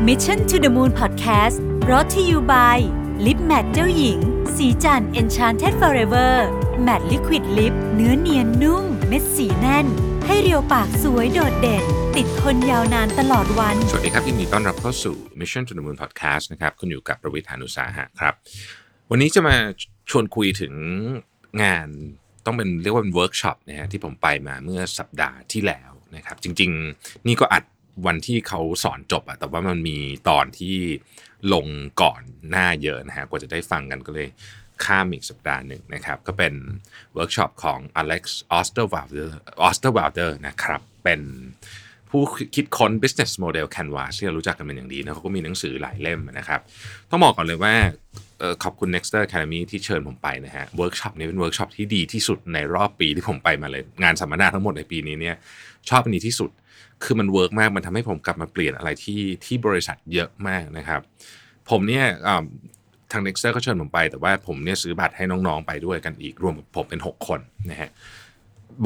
Mission to the Moon Podcast brought to you by Lip Matte เจ้าหญิง ศรีจันทร์ Enchanted Forever Matte Liquid Lip เนื้อเนียนนุ่ม เม็ดสีแน่น ให้เรียวปากสวยโดดเด่น ติดทนยาวนานตลอดวัน สวัสดีครับยินดีต้อนรับเข้าสู่ Mission to the Moon Podcast นะครับคุณอยู่กับรวิศ หาญอุตสาหะครับ วันนี้จะมาชวนคุยถึงงานต้องเป็นเรียกว่าเป็นเวิร์กช็อปนะฮะที่ผมไปมาเมื่อสัปดาห์ที่แล้วนะครับ จริง ๆ นี่ก็อัด วันที่เขาสอนจบอะแต่ว่ามันมีตอนที่ลงก่อนหน้าเยอะนะฮะกว่าจะได้ฟังกันก็เลยข้ามอีกสัปดาห์หนึ่งนะครับ ก็เป็นเวิร์กช็อปของ Alex Osterwalder Osterwalder นะครับ เป็นผู้คิดค้น business model canvas ที่เรารู้จักกันเป็นอย่างดีนะเขาก็มีหนังสือหลายเล่มนะครับ ต้องบอกก่อนเลยว่าขอบคุณ Nexter Academy ที่เชิญผมไปนะฮะเวิร์กช็อปนี้เป็นเวิร์กช็อปที่ดีที่สุดในรอบปีที่ผมไปมาเลย งานสัมมนาทั้งหมดในปีนี้เนี่ยชอบอันนี้ที่สุด คือมัน work มากมันทำให้ผมกลับมาเปลี่ยนอะไรที่ที่บริษัทเยอะมากนะครับ ผมเนี่ยทาง Nexter ก็เชิญผมไป แต่ว่าผมเนี่ยซื้อบัตรให้น้องๆไปด้วยกันอีกรวมผมเป็น 6 คนนะฮะ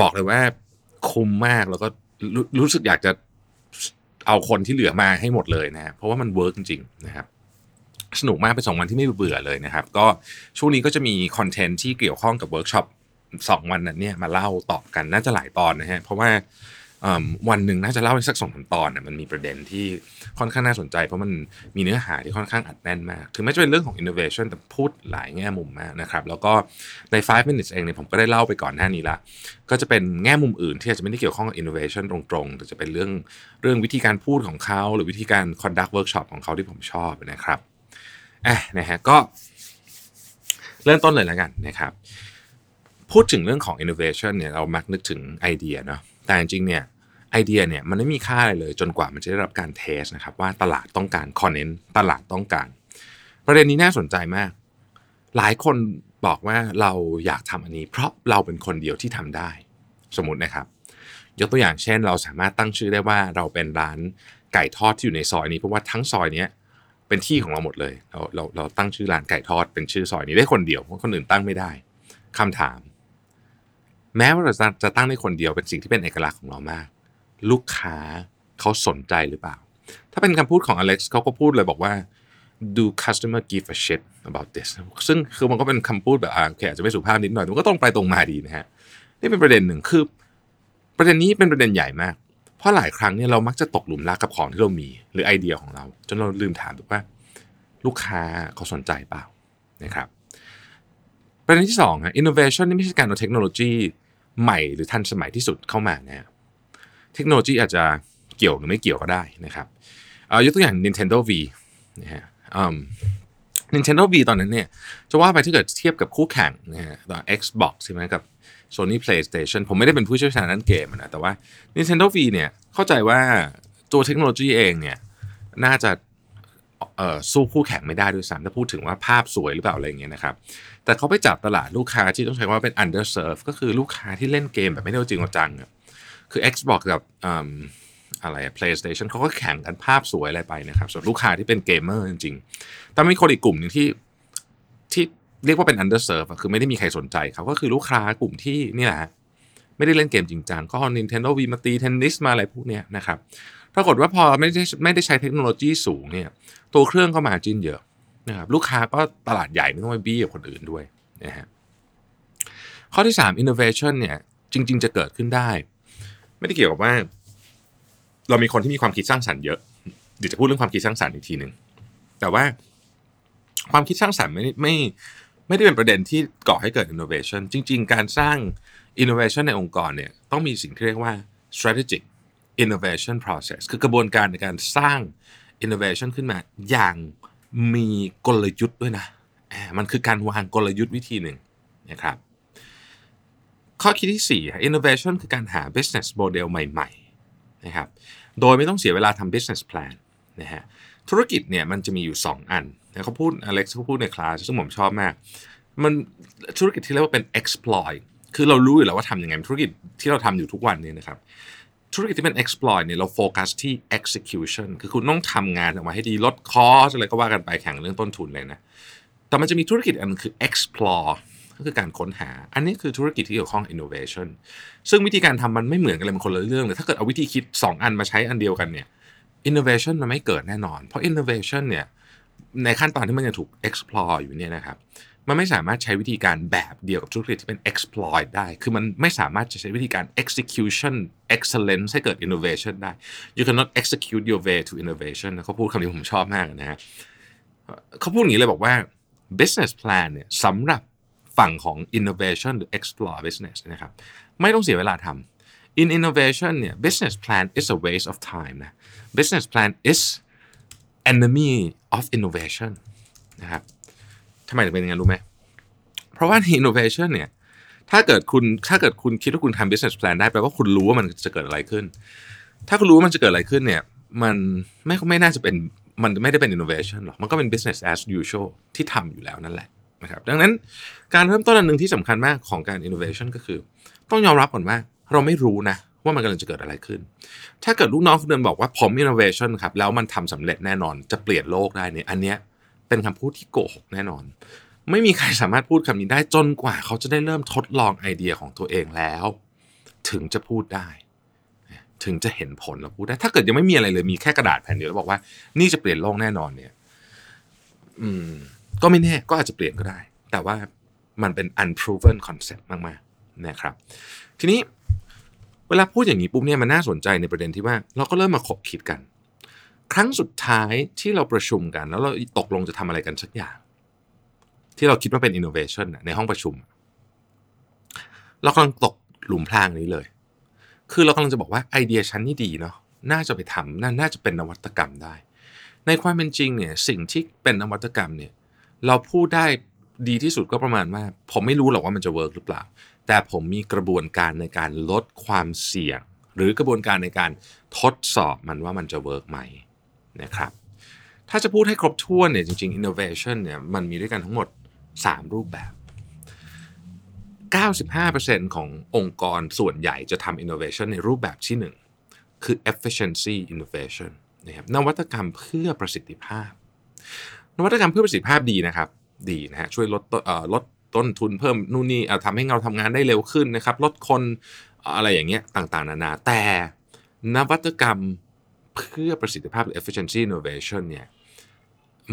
บอกเลยว่าคุ้มมากแล้วก็รู้สึกอยากจะเอาคนที่เหลือมาให้หมดเลยนะฮะเพราะว่ามัน work จริงๆนะครับสนุกมากเป็นสองวันที่ไม่เบื่อเลยนะครับ ก็ช่วงนี้ก็จะมีคอนเทนต์ที่เกี่ยวข้องกับเวิร์กช็อปสองวันนั้นเนี่ยมาเล่าต่อกันน่าจะหลายตอนนะฮะเพราะว่า วันหนึ่งน่าจะเล่าได้สักสองสามตอนนะมันมีประเด็นที่ค่อนข้างน่าสนใจ เพราะมันมีเนื้อหาที่ค่อนข้างอัดแน่นมาก ถึงแม้จะเป็นเรื่องของ innovation แต่พูดหลายแง่มุมมากนะครับ แล้วก็ใน 5 minutes เองเนี่ยผมก็ได้เล่าไปก่อนหน้านี้ละ ก็จะเป็นแง่มุมอื่นที่อาจจะไม่ได้เกี่ยวข้องกับ innovation ตรงๆ แต่จะเป็นเรื่องเรื่องวิธีการพูดของเขา หรือวิธีการ conduct workshop ของเขาที่ผมชอบนะครับอะนะฮะก็ เริ่มต้นเลยแล้วกันนะครับ พูดถึงเรื่องของ innovation เนี่ยเรามักนึกถึงไอเดียเนาะ แต่จริงเนี่ยไอเดียเนี่ยมันไม่มีค่าอะไรเลย จนกว่ามันจะได้รับการเทสนะครับว่าตลาดต้องการคอนเนนตลาดต้องการ ประเด็นนี้น่าสนใจมาก หลายคนบอกว่าเราอยากทำอันนี้ เพราะเราเป็นคนเดียวที่ทำได้ สมมตินะครับ ยกตัวอย่างเช่น เราสามารถตั้งชื่อได้ว่าเราเป็นร้านไก่ทอดที่อยู่ในซอยนี้เพราะว่าทั้งซอยนี้เป็นที่ของเราหมดเลย เราเราเราตั้งชื่อร้านไก่ทอดเป็นชื่อซอยนี้ได้คนเดียวเพราะคนอื่นตั้งไม่ได้คำถาม แม้ว่าเราจะจะตั้งได้คนเดียวเป็นสิ่งที่เป็นเอกลักษณ์ของเรามาก ลูกค้าเขาสนใจหรือเปล่า ถ้าเป็นคำพูดของอเล็กซ์เขาก็พูดเลยบอกว่า do customer give a shit about this ซึ่งคือมันก็เป็นคำพูดแบบอ่าโอเคอาจจะไม่สุภาพนิดหน่อยแต่มันก็ตรงไปตรงมาดีนะฮะนี่เป็นประเด็นหนึ่งคือ ประเด็นนี้เป็นประเด็นใหญ่มาก เพราะหลายครั้งเนี่ยเรามักจะตกหลุมรักกับของที่เรามี หรือไอเดียของเรา จนเราลืมถามถูกว่าลูกค้าเขาสนใจเปล่านะครับประเด็นที่สองฮะ innovation นี่ไม่ใช่การเอาเทคโนโลยี ใหม่หรือทันสมัยที่สุดเข้ามานะฮะเทคโนโลยีอาจจะเกี่ยวหรือไม่เกี่ยวก็ได้นะครับยกตัวอย่าง Nintendo V นะฮะ Nintendo V ตอนนั้นเนี่ยจะว่าไปถ้าเกิดเทียบกับคู่แข่งนะฮะตอน Xbox ใช่ไหมกับ Sony PlayStation ผมไม่ได้เป็นผู้เชี่ยวชาญด้านเกมนะแต่ว่า Nintendo V เนี่ยเข้าใจว่าตัวเทคโนโลยีเองเนี่ยน่าจะ สู้คู่แข่งไม่ได้ด้วยซ้ำถ้าพูดถึงว่าภาพสวยหรือเปล่าอะไรเงี้ยนะครับ แต่เขาไปจับตลาดลูกค้าที่ต้องใช้ว่าเป็น underserved ก็คือลูกค้าที่เล่นเกมแบบไม่ได้จริงจังอะคือ Xbox กับอืมอะไรอะ PlayStation เขาก็แข่งกันภาพสวยอะไรไปนะครับ ส่วนลูกค้าที่เป็นเกมเมอร์จริงๆ แต่มีคนอีกกลุ่มหนึ่งที่ที่เรียกว่าเป็น underserved คือไม่ได้มีใครสนใจเขาก็คือลูกค้ากลุ่มที่นี่แหละไม่ได้เล่นเกมจริงจังก็ Nintendo V มาตีเทนนิสมาอะไรพวกเนี้ยนะครับ ปรากฏว่าพอไม่ได้ไม่ได้ใช้เทคโนโลยีสูงเนี่ยตัวเครื่องก็มาจิ้นเยอะนะครับลูกค้าก็ตลาดใหญ่ไม่ต้องไปบี้กับคนอื่นด้วยนะฮะข้อที่ 3 innovation เนี่ยจริง ๆ จะเกิดขึ้นได้ ไม่ได้เกี่ยวกับว่า เรามีคนที่มีความคิดสร้างสรรค์เยอะเดี๋ยวจะพูดเรื่องความคิดสร้างสรรค์อีกทีหนึ่งแต่ว่าความคิดสร้างสรรค์ไม่ไม่ไม่ได้เป็นประเด็นที่ก่อให้เกิด innovation จริง ๆ การสร้าง innovation ในองค์กรเนี่ยต้องมีสิ่งที่เรียกว่า strategic innovation process คือกระบวนการในการสร้าง innovation ขึ้นมาอย่างมีกลยุทธ์ด้วยนะ มันคือการวางกลยุทธ์วิธีหนึ่งนะครับ ข้อคิดที่ 4 innovation คือการหา business model ใหม่ๆนะครับ โดยไม่ต้องเสียเวลาทำ business plan นะฮะ ธุรกิจเนี่ยมันจะมีอยู่ 2 อันนะเขาพูดอเล็กซ์เขาพูดในคลาสซึ่งผมชอบมาก มันธุรกิจที่เรียกว่าเป็น exploit คือเรารู้อยู่แล้วว่าทำยังไง ธุรกิจที่เราทำอยู่ทุกวันเนี้นะครับ ธุรกิจที่เป็น exploit เนี่ยเราโฟกัสที่ execution คือคุณต้องทำงานออกมาให้ดีลดคอสอะไรก็ว่ากันไปแข่งเรื่องต้นทุนเลยนะ แต่มันจะมีธุรกิจอันนึงคือ explore ก็คือการค้นหา อันนี้คือธุรกิจที่เกี่ยวข้อง innovation ซึ่งวิธีการทำมันไม่เหมือนกันเลยมันคนละเรื่องเลย ถ้าเกิดเอาวิธีคิด 2 อันมาใช้อันเดียวกันเนี่ย innovation มันไม่เกิดแน่นอน เพราะ innovation เนี่ยในขั้นตอนที่มันยังถูก explore อยู่เนี่ยนะครับมันไม่สามารถใช้วิธีการแบบเดียวกับธุรกิจที่เป็น exploit ได้ คือมันไม่สามารถจะใช้วิธีการ execution excellence ให้เกิด innovation ได้ you cannot execute your way to innovation เขาพูดคำนี้ผมชอบมากนะฮะเขาพูดอย่างนี้เลยบอกว่า business plan เนี่ยสำหรับฝั่งของ innovation หรือ explore business นะครับไม่ต้องเสียเวลาทำ in innovation เนี่ย business plan is a waste of time นะ business plan is enemy of innovation นะครับทำไมถึงเป็นอย่างนั้นรู้ไหม เพราะว่าใน innovation เนี่ย ถ้าเกิดคุณถ้าเกิดคุณคิดว่าคุณทำ business plan ได้แปลว่าคุณรู้ว่ามันจะเกิดอะไรขึ้น ถ้าคุณรู้ว่ามันจะเกิดอะไรขึ้นเนี่ย มันไม่ไม่น่าจะเป็นมันไม่ได้เป็น innovation หรอก มันก็เป็น business as usual ที่ทำอยู่แล้วนั่นแหละนะครับดังนั้นการเริ่มต้นอันหนึ่งที่สำคัญมากของการ innovation ก็คือ ต้องยอมรับก่อนว่าเราไม่รู้นะว่ามันกำลังจะเกิดอะไรขึ้น ถ้าเกิดลูกน้องคุณเดินบอกว่าผม innovation ครับแล้วมันทำสำเร็จแน่นอนจะเปลี่ยนโลกได้เนี่ยอันเนี้ยเป็นคำพูดที่โกหกแน่นอน ไม่มีใครสามารถพูดคำนี้ได้จนกว่าเขาจะได้เริ่มทดลองไอเดียของตัวเองแล้ว ถึงจะพูดได้ ถึงจะเห็นผลแล้วพูดได้ ถ้าเกิดยังไม่มีอะไรเลยมีแค่กระดาษแผ่นเดียวแล้วบอกว่า นี่จะเปลี่ยนโลกแน่นอนเนี่ย อืม ก็ไม่แน่ก็อาจจะเปลี่ยนก็ได้ แต่ว่ามันเป็น unproven concept มากๆนะครับ ทีนี้เวลาพูดอย่างนี้ปุ๊บเนี่ยมันน่าสนใจในประเด็นที่ว่า เราก็เริ่มมาขบคิดกัน ครั้งสุดท้ายที่เราประชุมกัน แล้วเราตกลงจะทำอะไรกันสักอย่าง ที่เราคิดว่าเป็น innovation ในห้องประชุม เรากำลังตกหลุมพรางนี้เลย คือเรากำลังจะบอกว่าไอเดียฉันนี่ดีเนาะน่าจะไปทำน่าน่าจะเป็นนวัตกรรมได้ ในความเป็นจริงเนี่ยสิ่งที่เป็นนวัตกรรมเนี่ยเราพูดได้ดีที่สุดก็ประมาณว่า ผมไม่รู้หรอกว่ามันจะ work หรือเปล่า แต่ผมมีกระบวนการในการลดความเสี่ยง หรือกระบวนการในการทดสอบมันว่ามันจะ work ไหมนะครับถ้าจะพูดให้ครบถ้วนเนี่ยจริงๆ innovation เนี่ยมันมีด้วยกันทั้งหมด 3 รูปแบบ 95%ขององค์กรส่วนใหญ่จะทำ innovation ในรูปแบบที่ 1 คือ efficiency innovation นะครับนวัตกรรมเพื่อประสิทธิภาพ นวัตกรรมเพื่อประสิทธิภาพดีนะครับ ดีนะฮะช่วยลดลดต้นทุนเพิ่มนู่นนี่ทำให้เราทำงานได้เร็วขึ้นนะครับ ลดคนอะไรอย่างเงี้ยต่างๆ นานา แต่นวัตกรรมเพื่อประสิทธิภาพหรือ efficiency innovation เนี่ย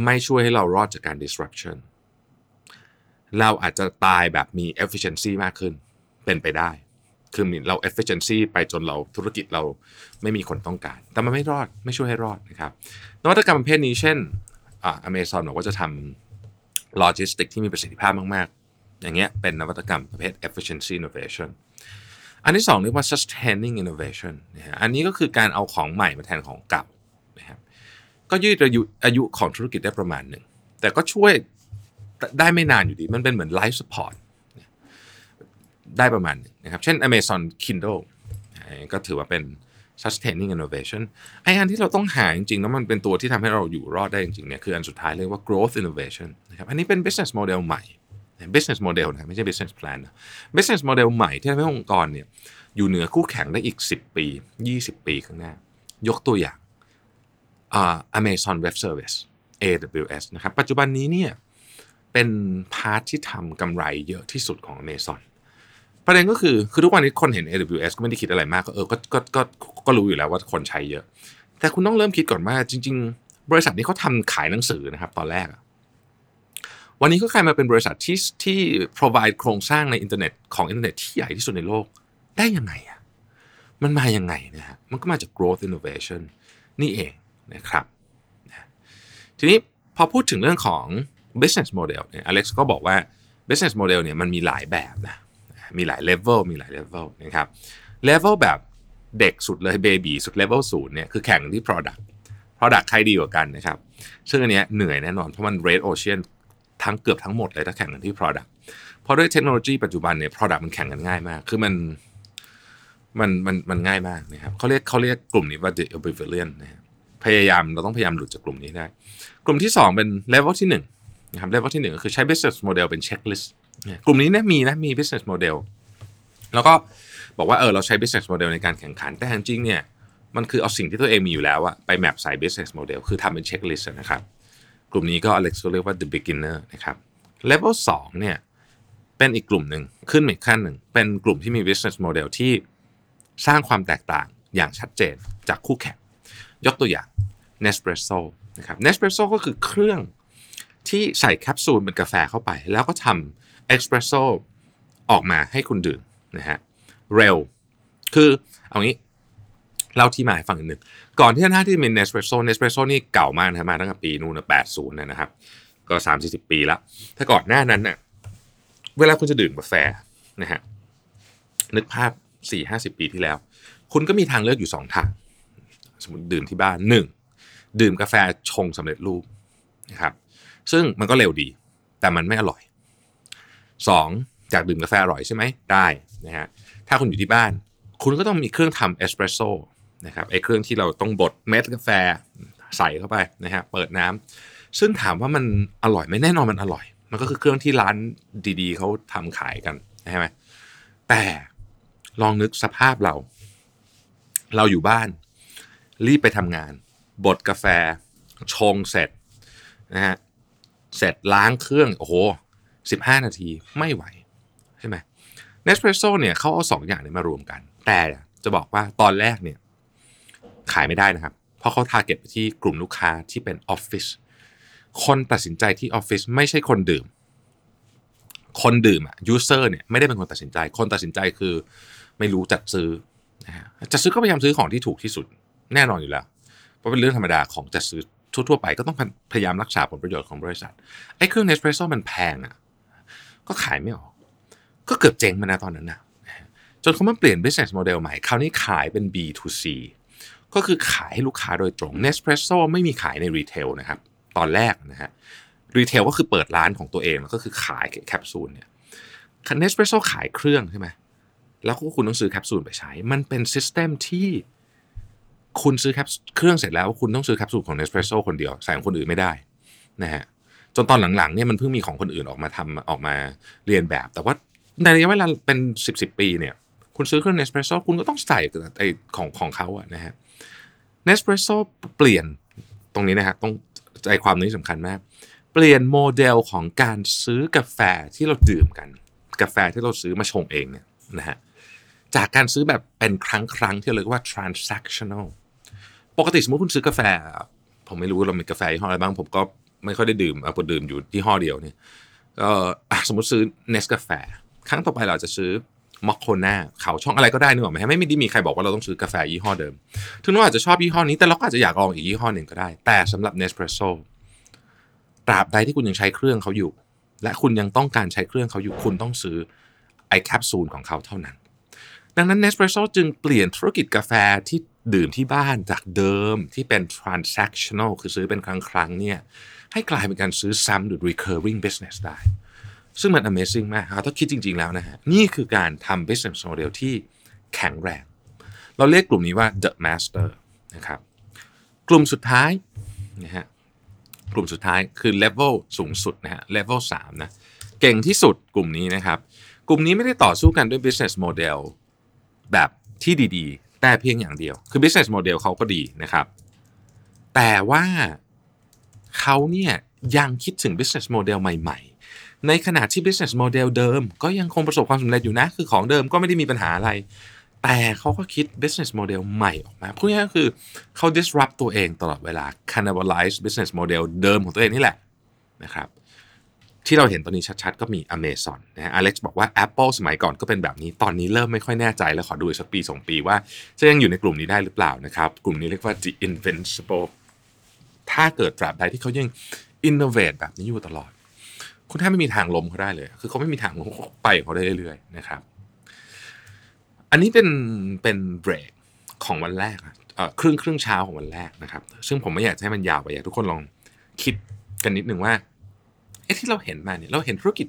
ไม่ช่วยให้เรารอดจากการ disruption เราอาจจะตายแบบมี efficiency มากขึ้น เป็นไปได้ คือเรา efficiency ไปจนเราธุรกิจเราไม่มีคนต้องการ แต่มันไม่รอดไม่ช่วยให้รอดนะครับนวัตกรรมประเภทนี้เช่นอ่า Amazon บอกว่าจะทำโลจิสติกที่มีประสิทธิภาพมากๆ อย่างเงี้ยเป็นนวัตกรรมประเภท efficiency innovation อันที่สองเรียกว่า sustaining innovation นะฮะอันนี้ก็คือการเอาของใหม่มาแทนของเก่านะครับก็ยืดอายุอายุของธุรกิจได้ประมาณหนึ่ง แต่ก็ช่วย ได้ไม่นานอยู่ดี มันเป็นเหมือน life support ได้ประมาณนะครับ เช่น Amazon Kindle ก็ถือว่าเป็น sustaining innovation ไออันที่เราต้องหาจริงๆ แล้วมันเป็นตัวที่ทำให้เราอยู่รอดได้จริงๆเนี่ยคืออันสุดท้ายเรียกว่า growth innovation นะครับอันนี้เป็น business model ใหม่ business model นะไม่ใช่ business plan นะ business model ใหม่ที่ทำให้องค์กรเนี่ยอยู่เหนือคู่แข่งได้อีก 10 ปี 20 ปีข้างหน้า ยกตัวอย่างอ่า Amazon Web Service AWS นะครับปัจจุบันนี้เนี่ย เป็น part ที่ทำกำไรเยอะที่สุดของ Amazon ประเด็นก็คือคือทุกวันนี้คนเห็น AWS ก็ไม่ได้คิดอะไรมากก็เออก็ก็ก็ก็รู้อยู่แล้วว่าคนใช้เยอะ แต่คุณต้องเริ่มคิดก่อนว่าจริง ๆ บริษัทนี้เขาทำขายหนังสือนะครับตอนแรก วันนี้ก็กลายมาเป็นบริษัทที่ที่ provide โครงสร้างในอินเทอร์เน็ตของอินเทอร์เน็ตที่ใหญ่ที่สุดในโลกได้ยังไงอะมันมายังไงนะฮะมันก็มาจาก growth innovation นี่เองนะครับทีนี้พอพูดถึงเรื่องของ business model เนี่ยอเล็กซ์ก็บอกว่า business model เนี่ยมันมีหลายแบบนะมีหลาย level มีหลาย level นะครับ level แบบเด็กสุดเลย baby สุด level ศูนย์เนี่ยคือแข่งที่ product product ใครดีกว่ากันนะครับ ซึ่งอันเนี้ยเหนื่อยแน่นอนเพราะมัน red ocean ทั้งเกือบทั้งหมดเลยถ้าแข่งกันที่ product เพราะด้วยเทคโนโลยีปัจจุบันเนี่ย product มันแข่งกันง่ายมาก คือมันมันมันมันง่ายมากนะครับเขาเรียกเขาเรียกกลุ่มนี้ว่า the oblivion นะครับพยายามเราต้องพยายามหลุดจากกลุ่มนี้ได้ กลุ่มที่ 2 เป็น level ที่ 1 นะครับ level ที่1ก็คือใช้ business model เป็น checklist กลุ่มนี้เนี่ยมีนะมี business model แล้วก็บอกว่าเออเราใช้ business model ในการแข่งขันแต่จริงเนี่ยมันคือเอาสิ่งที่ตัวเองมีอยู่แล้วอะไปแมปใส่ business model คือทำเป็น checklist นะครับ กลุ่มนี้ก็ Alex ก็เรียกว่า the beginner นะครับ level 2เนี่ยเป็นอีกกลุ่มหนึ่งขึ้นมาอีกขั้นหนึ่งเป็นกลุ่มที่มี business model ที่สร้างความแตกต่างอย่างชัดเจนจากคู่แข่งยกตัวอย่าง Nespresso นะครับ Nespresso ก็คือเครื่อง ที่ใส่แคปซูลเป็นกาแฟเข้าไป แล้วก็ทำเอ็กซ์เพรสโซออกมาให้คุณดื่มนะฮะเร็ว คือเอางี้เล่าที่มาให้ฟังอีกหนึ่ง ก่อนที่หน้าที่จะเป็น Nespresso Nespresso นี่เก่ามากนะมาตั้งแต่ปีนู้นนะ80นย์นะครับ ก็30ปีแล้วถ้าก่อนหน้านั้นเน่ยเวลาคุณจะดื่มกาแฟนะฮะนึกภาพ4-50ปีที่แล้ว คุณก็มีทางเลือกอยู่2ทาง สมมติดื่มที่บ้าน 1. ดื่มกาแฟชงสำเร็จรูปนะครับ ซึ่งมันก็เร็วดี แต่มันไม่อร่อย 2. อยากดื่มกาแฟอร่อยใช่ไหมได้นะฮะถ้าคุณอยู่ที่บ้าน คุณก็ต้องมีเครื่องทำเอสเปรสโซ่นะครับไอ้เครื่องที่เราต้องบดเม็ดกาแฟใส่เข้าไปนะฮะเปิดน้ำซึ่งถามว่ามันอร่อยไหมแน่นอนมันอร่อย มันก็คือเครื่องที่ร้านดีๆเขาทำขายกันใช่ไหมแต่ลองนึกสภาพเรา เราอยู่บ้าน รีบไปทำงาน บดกาแฟ ชงเสร็จนะฮะ เสร็จล้างเครื่องโอ้โหสิบห้านาทีไม่ไหวใช่ไหม Nespresso เนี่ยเขาเอาสองอย่างนี้มารวมกัน แต่จะบอกว่าตอนแรกเนี่ยขายไม่ได้นะครับ เพราะเขา target ไปที่กลุ่มลูกค้าที่เป็นออฟฟิศคนตัดสินใจที่ออฟฟิศไม่ใช่คนดื่ม คนดื่มอะ user เนี่ยไม่ได้เป็นคนตัดสินใจ คนตัดสินใจคือไม่รู้จัดซื้อนะฮะจัดซื้อก็พยายามซื้อของที่ถูกที่สุดแน่นอนอยู่แล้ว เพราะเป็นเรื่องธรรมดาของจัดซื้อ ทั่วๆไปก็ต้องพยายามรักษาผลประโยชน์ของบริษัทไอ้เครื่อง Nespresso มันแพงอะก็ขายไม่ออก ก็เกือบเจ๊งมานะตอนนั้นนะจนเขามาเปลี่ยน business model ใหม่ คราวนี้ขายเป็น B2C ก็คือขายให้ลูกค้าโดยตรง Nespresso ไม่มีขายใน retail นะครับ ตอนแรกนะฮะ retail ก็คือเปิดร้านของตัวเองแล้วก็คือขายแคปซูลเนี่ย Nespresso ขายเครื่องใช่ไหมแล้วก็คุณต้องซื้อแคปซูลไปใช้ มันเป็น system ที่ คุณซื้อแคปเครื่องเสร็จแล้วคุณต้องซื้อแคปซูลของ Nespresso คนเดียวใส่ของคนอื่นไม่ได้นะฮะจนตอนหลังๆเนี่ยมันเพิ่งมีของคนอื่นออกมาทำออกมาเรียนแบบ แต่ว่าในระยะเวลาเป็นสิบสิบปีเนี่ยคุณซื้อเครื่อง Nespresso คุณก็ต้องใส่ไอของของเขาอะนะฮะ Nespresso เปลี่ยนตรงนี้นะฮะต้องใจความนี้สำคัญมาก เปลี่ยนโมเดลของการซื้อกาแฟที่เราดื่มกัน กาแฟที่เราซื้อมาชงเองเนี่ยนะฮะจากการซื้อแบบเป็นครั้งครั้งที่เรียกว่า transactional ปกติสมมติคุณซื้อกาแฟ ผมไม่รู้เรามีกาแฟยี่ห้ออะไรบ้าง ผมก็ไม่ค่อยได้ดื่มเอาผมดื่มอยู่ที่ห้อเดียวเนี่ยก็สมมติซื้อเนสกาแฟครั้งต่อไปเราจะซื้อมอคโคนาเขาช่องอะไรก็ได้นึกออกไหมไม่ไม่ได้มีใครบอกว่าเราต้องซื้อกาแฟยี่ห้อเดิม ถึงเราอาจจะชอบยี่ห้อนี้แต่เราก็อาจจะอยากลองอีกยี่ห้อหนึ่งก็ได้ แต่สำหรับเนสเพรสโซ่ตราบใดที่คุณยังใช้เครื่องเขาอยู่ และคุณยังต้องการใช้เครื่องเขาอยู่คุณต้องซื้อไอแคปซูลของเขาเท่านั้น ดังนั้น Nespresso จึงเปลี่ยนธุรกิจกาแฟที่ดื่มที่บ้านจากเดิมที่เป็น transactional คือซื้อเป็นครั้งครั้งเนี่ยให้กลายเป็นการซื้อซ้ำหรือ recurring business ได้ ซึ่งมัน amazing มากครับถ้าคิดจริง ๆ แล้วนะฮะนี่คือการทำ business model ที่แข็งแรง เราเรียกกลุ่มนี้ว่า the master นะครับกลุ่มสุดท้ายนะฮะกลุ่มสุดท้ายคือ level สูงสุดนะฮะ level 3นะเก่งที่สุดกลุ่มนี้นะครับ กลุ่มนี้ไม่ได้ต่อสู้กันด้วย business model แบบที่ดีๆ แต่เพียงอย่างเดียว คือ business model เขาก็ดีนะครับ แต่ว่าเขาเนี่ยยังคิดถึง business model ใหม่ ๆ ในขณะที่ business model เดิม ก็ยังคงประสบความสำเร็จอยู่นะ คือของเดิมก็ไม่ได้มีปัญหาอะไร แต่เขาก็คิด business model ใหม่ออกมาพูดง่ายๆก็คือเขา disrupt ตัวเองตลอดเวลา cannibalize business model เดิมของตัวเองนี่แหละนะครับ ที่เราเห็นตอนนี้ชัดๆ ก็มี Amazon นะฮะ Alex บอกว่า Apple สมัยก่อนก็เป็นแบบนี้ ตอนนี้เริ่มไม่ค่อยแน่ใจแล้วขอดูอีกสักปีสองปีว่าจะยังอยู่ในกลุ่มนี้ได้หรือเปล่านะครับ กลุ่มนี้เรียกว่า the invincible ถ้าเกิดตราบใดที่เขายัง innovate แบบนี้อยู่ตลอด คุณแทบไม่มีทางล้มเขาได้เลย คือเขาไม่มีทางล้มไปเขาได้เรื่อยๆนะครับ อันนี้เป็นเป็นเบรกของวันแรกครึ่งครึ่งเช้าของวันแรกนะครับ ซึ่งผมไม่อยากให้มันยาวไปอยากทุกคนลองคิดกันนิดหนึ่งว่า ไอ้ที่เราเห็นมาเนี่ยเราเห็นธุรกิจ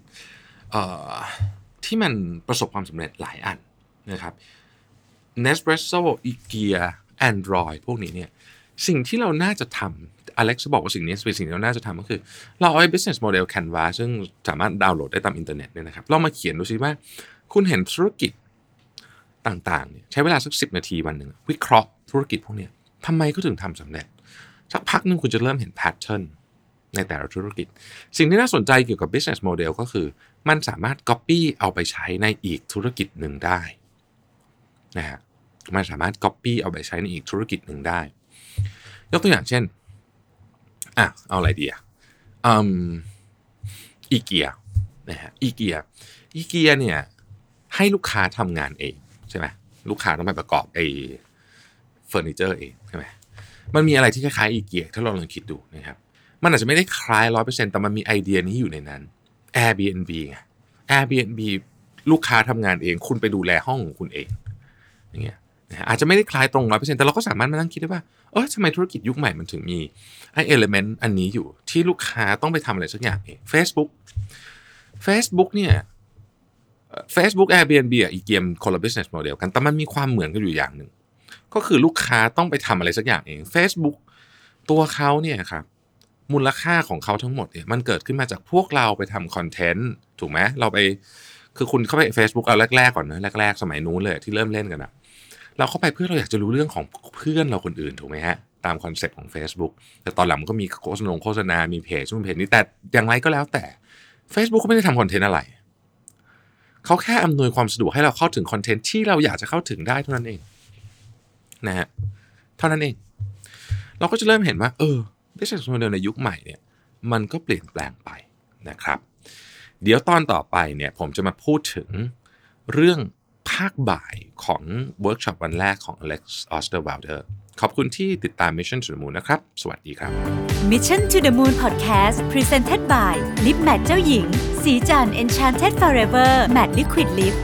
ที่มันประสบความสำเร็จหลายอันนะครับ Nespresso IKEA Android พวกนี้เนี่ยสิ่งที่เราน่าจะทำอเล็กซ์บอกว่าสิ่งนี้เป็นสิ่งที่เราน่าจะทำก็คือ เราเอาไอ้ business model Canva ซึ่งสามารถดาวน์โหลดได้ตามอินเทอร์เน็ตเนี่ยนะครับเรามาเขียนดูซิว่า คุณเห็นธุรกิจต่างๆเนี่ยใช้เวลาสักสิบนาทีวันหนึ่งวิเคราะห์ธุรกิจพวกนี้ทำไมเขาถึงทำสำเร็จ สักพักหนึ่งคุณจะเริ่มเห็น pattern ในแต่ละธุรกิจ สิ่งที่น่าสนใจเกี่ยวกับ business model ก็คือ มันสามารถ copy เอาไปใช้ในอีกธุรกิจหนึ่งได้นะฮะมันสามารถ copy เอาไปใช้ในอีกธุรกิจหนึ่งได้ ยกตัวอย่างเช่นอะเอาอะไรดีอะอีเกียนะฮะอีเกียอีเกียเนี่ยให้ลูกค้าทำงานเองใช่ไหมลูกค้าต้องไปประกอบไอ้เฟอร์นิเจอร์เองใช่ไหมมันมีอะไรที่คล้ายๆอีเกียถ้าเราลองคิดดูนะครับ มันอาจจะไม่ได้คล้ายร้อยเปอร์เซ็นต์แต่มันมีไอเดียนี้อยู่ในนั้น Airbnb ไง Airbnb ลูกค้าทำงานเอง คุณไปดูแลห้องของคุณเอง อย่างเงี้ยอาจจะไม่ได้คล้ายตรงร้อยเปอร์เซ็นต์แต่เราก็สามารถมานั่งคิดได้ว่า เออทำไมธุรกิจยุคใหม่มันถึงมีไอเอลเมนต์อันนี้อยู่ที่ลูกค้าต้องไปทำอะไรสักอย่างเอง Facebook Facebook เนี่ย Facebook Airbnb อะอีเกียมคนละ business model กัน แต่มันมีความเหมือนกันอยู่อย่างหนึ่ง ก็คือลูกค้าต้องไปทำอะไรสักอย่างเอง Facebook ตัวเขาเนี่ยครับ มูลค่าของเขาทั้งหมดเนี่ยมันเกิดขึ้นมาจากพวกเราไปทำคอนเทนต์ถูกไหมเราไปคือคุณเข้าไป Facebook เอาแรกๆก่อนเนะแรก ๆ สมัยนู้นเลยที่เริ่มเล่นกันอะเราเข้าไปเพื่อเราอยากจะรู้เรื่องของเพื่อนเราคนอื่นถูกไหมฮะตามคอนเซ็ปต์ของ Facebook แต่ตอนหลังมันก็มีโฆษณาโฆษณา มีเพจนู่นเพจนี้แต่อย่างไรก็แล้วแต่ Facebook เขาไม่ได้ทำคอนเทนต์อะไร เขาแค่อำนวยความสะดวกให้เราเข้าถึงคอนเทนต์ที่เราอยากจะเข้าถึงได้เท่านั้นเองนะฮะเท่านั้นเอง เราก็จะเริ่มเห็นว่า เออ business model ในยุคใหม่เนี่ยมันก็เปลี่ยนแปลงไปนะครับเดี๋ยวตอนต่อไปเนี่ยผมจะมาพูดถึงเรื่องภาคบ่ายของเวิร์กช็อปวันแรกของ Alex Osterwalder ขอบคุณที่ติดตาม Mission to the Moon นะครับ สวัสดีครับ Mission to the Moon Podcast Presented by Lip Matte เจ้าหญิง ศรีจันทร์ Enchanted Forever Matte Liquid Lip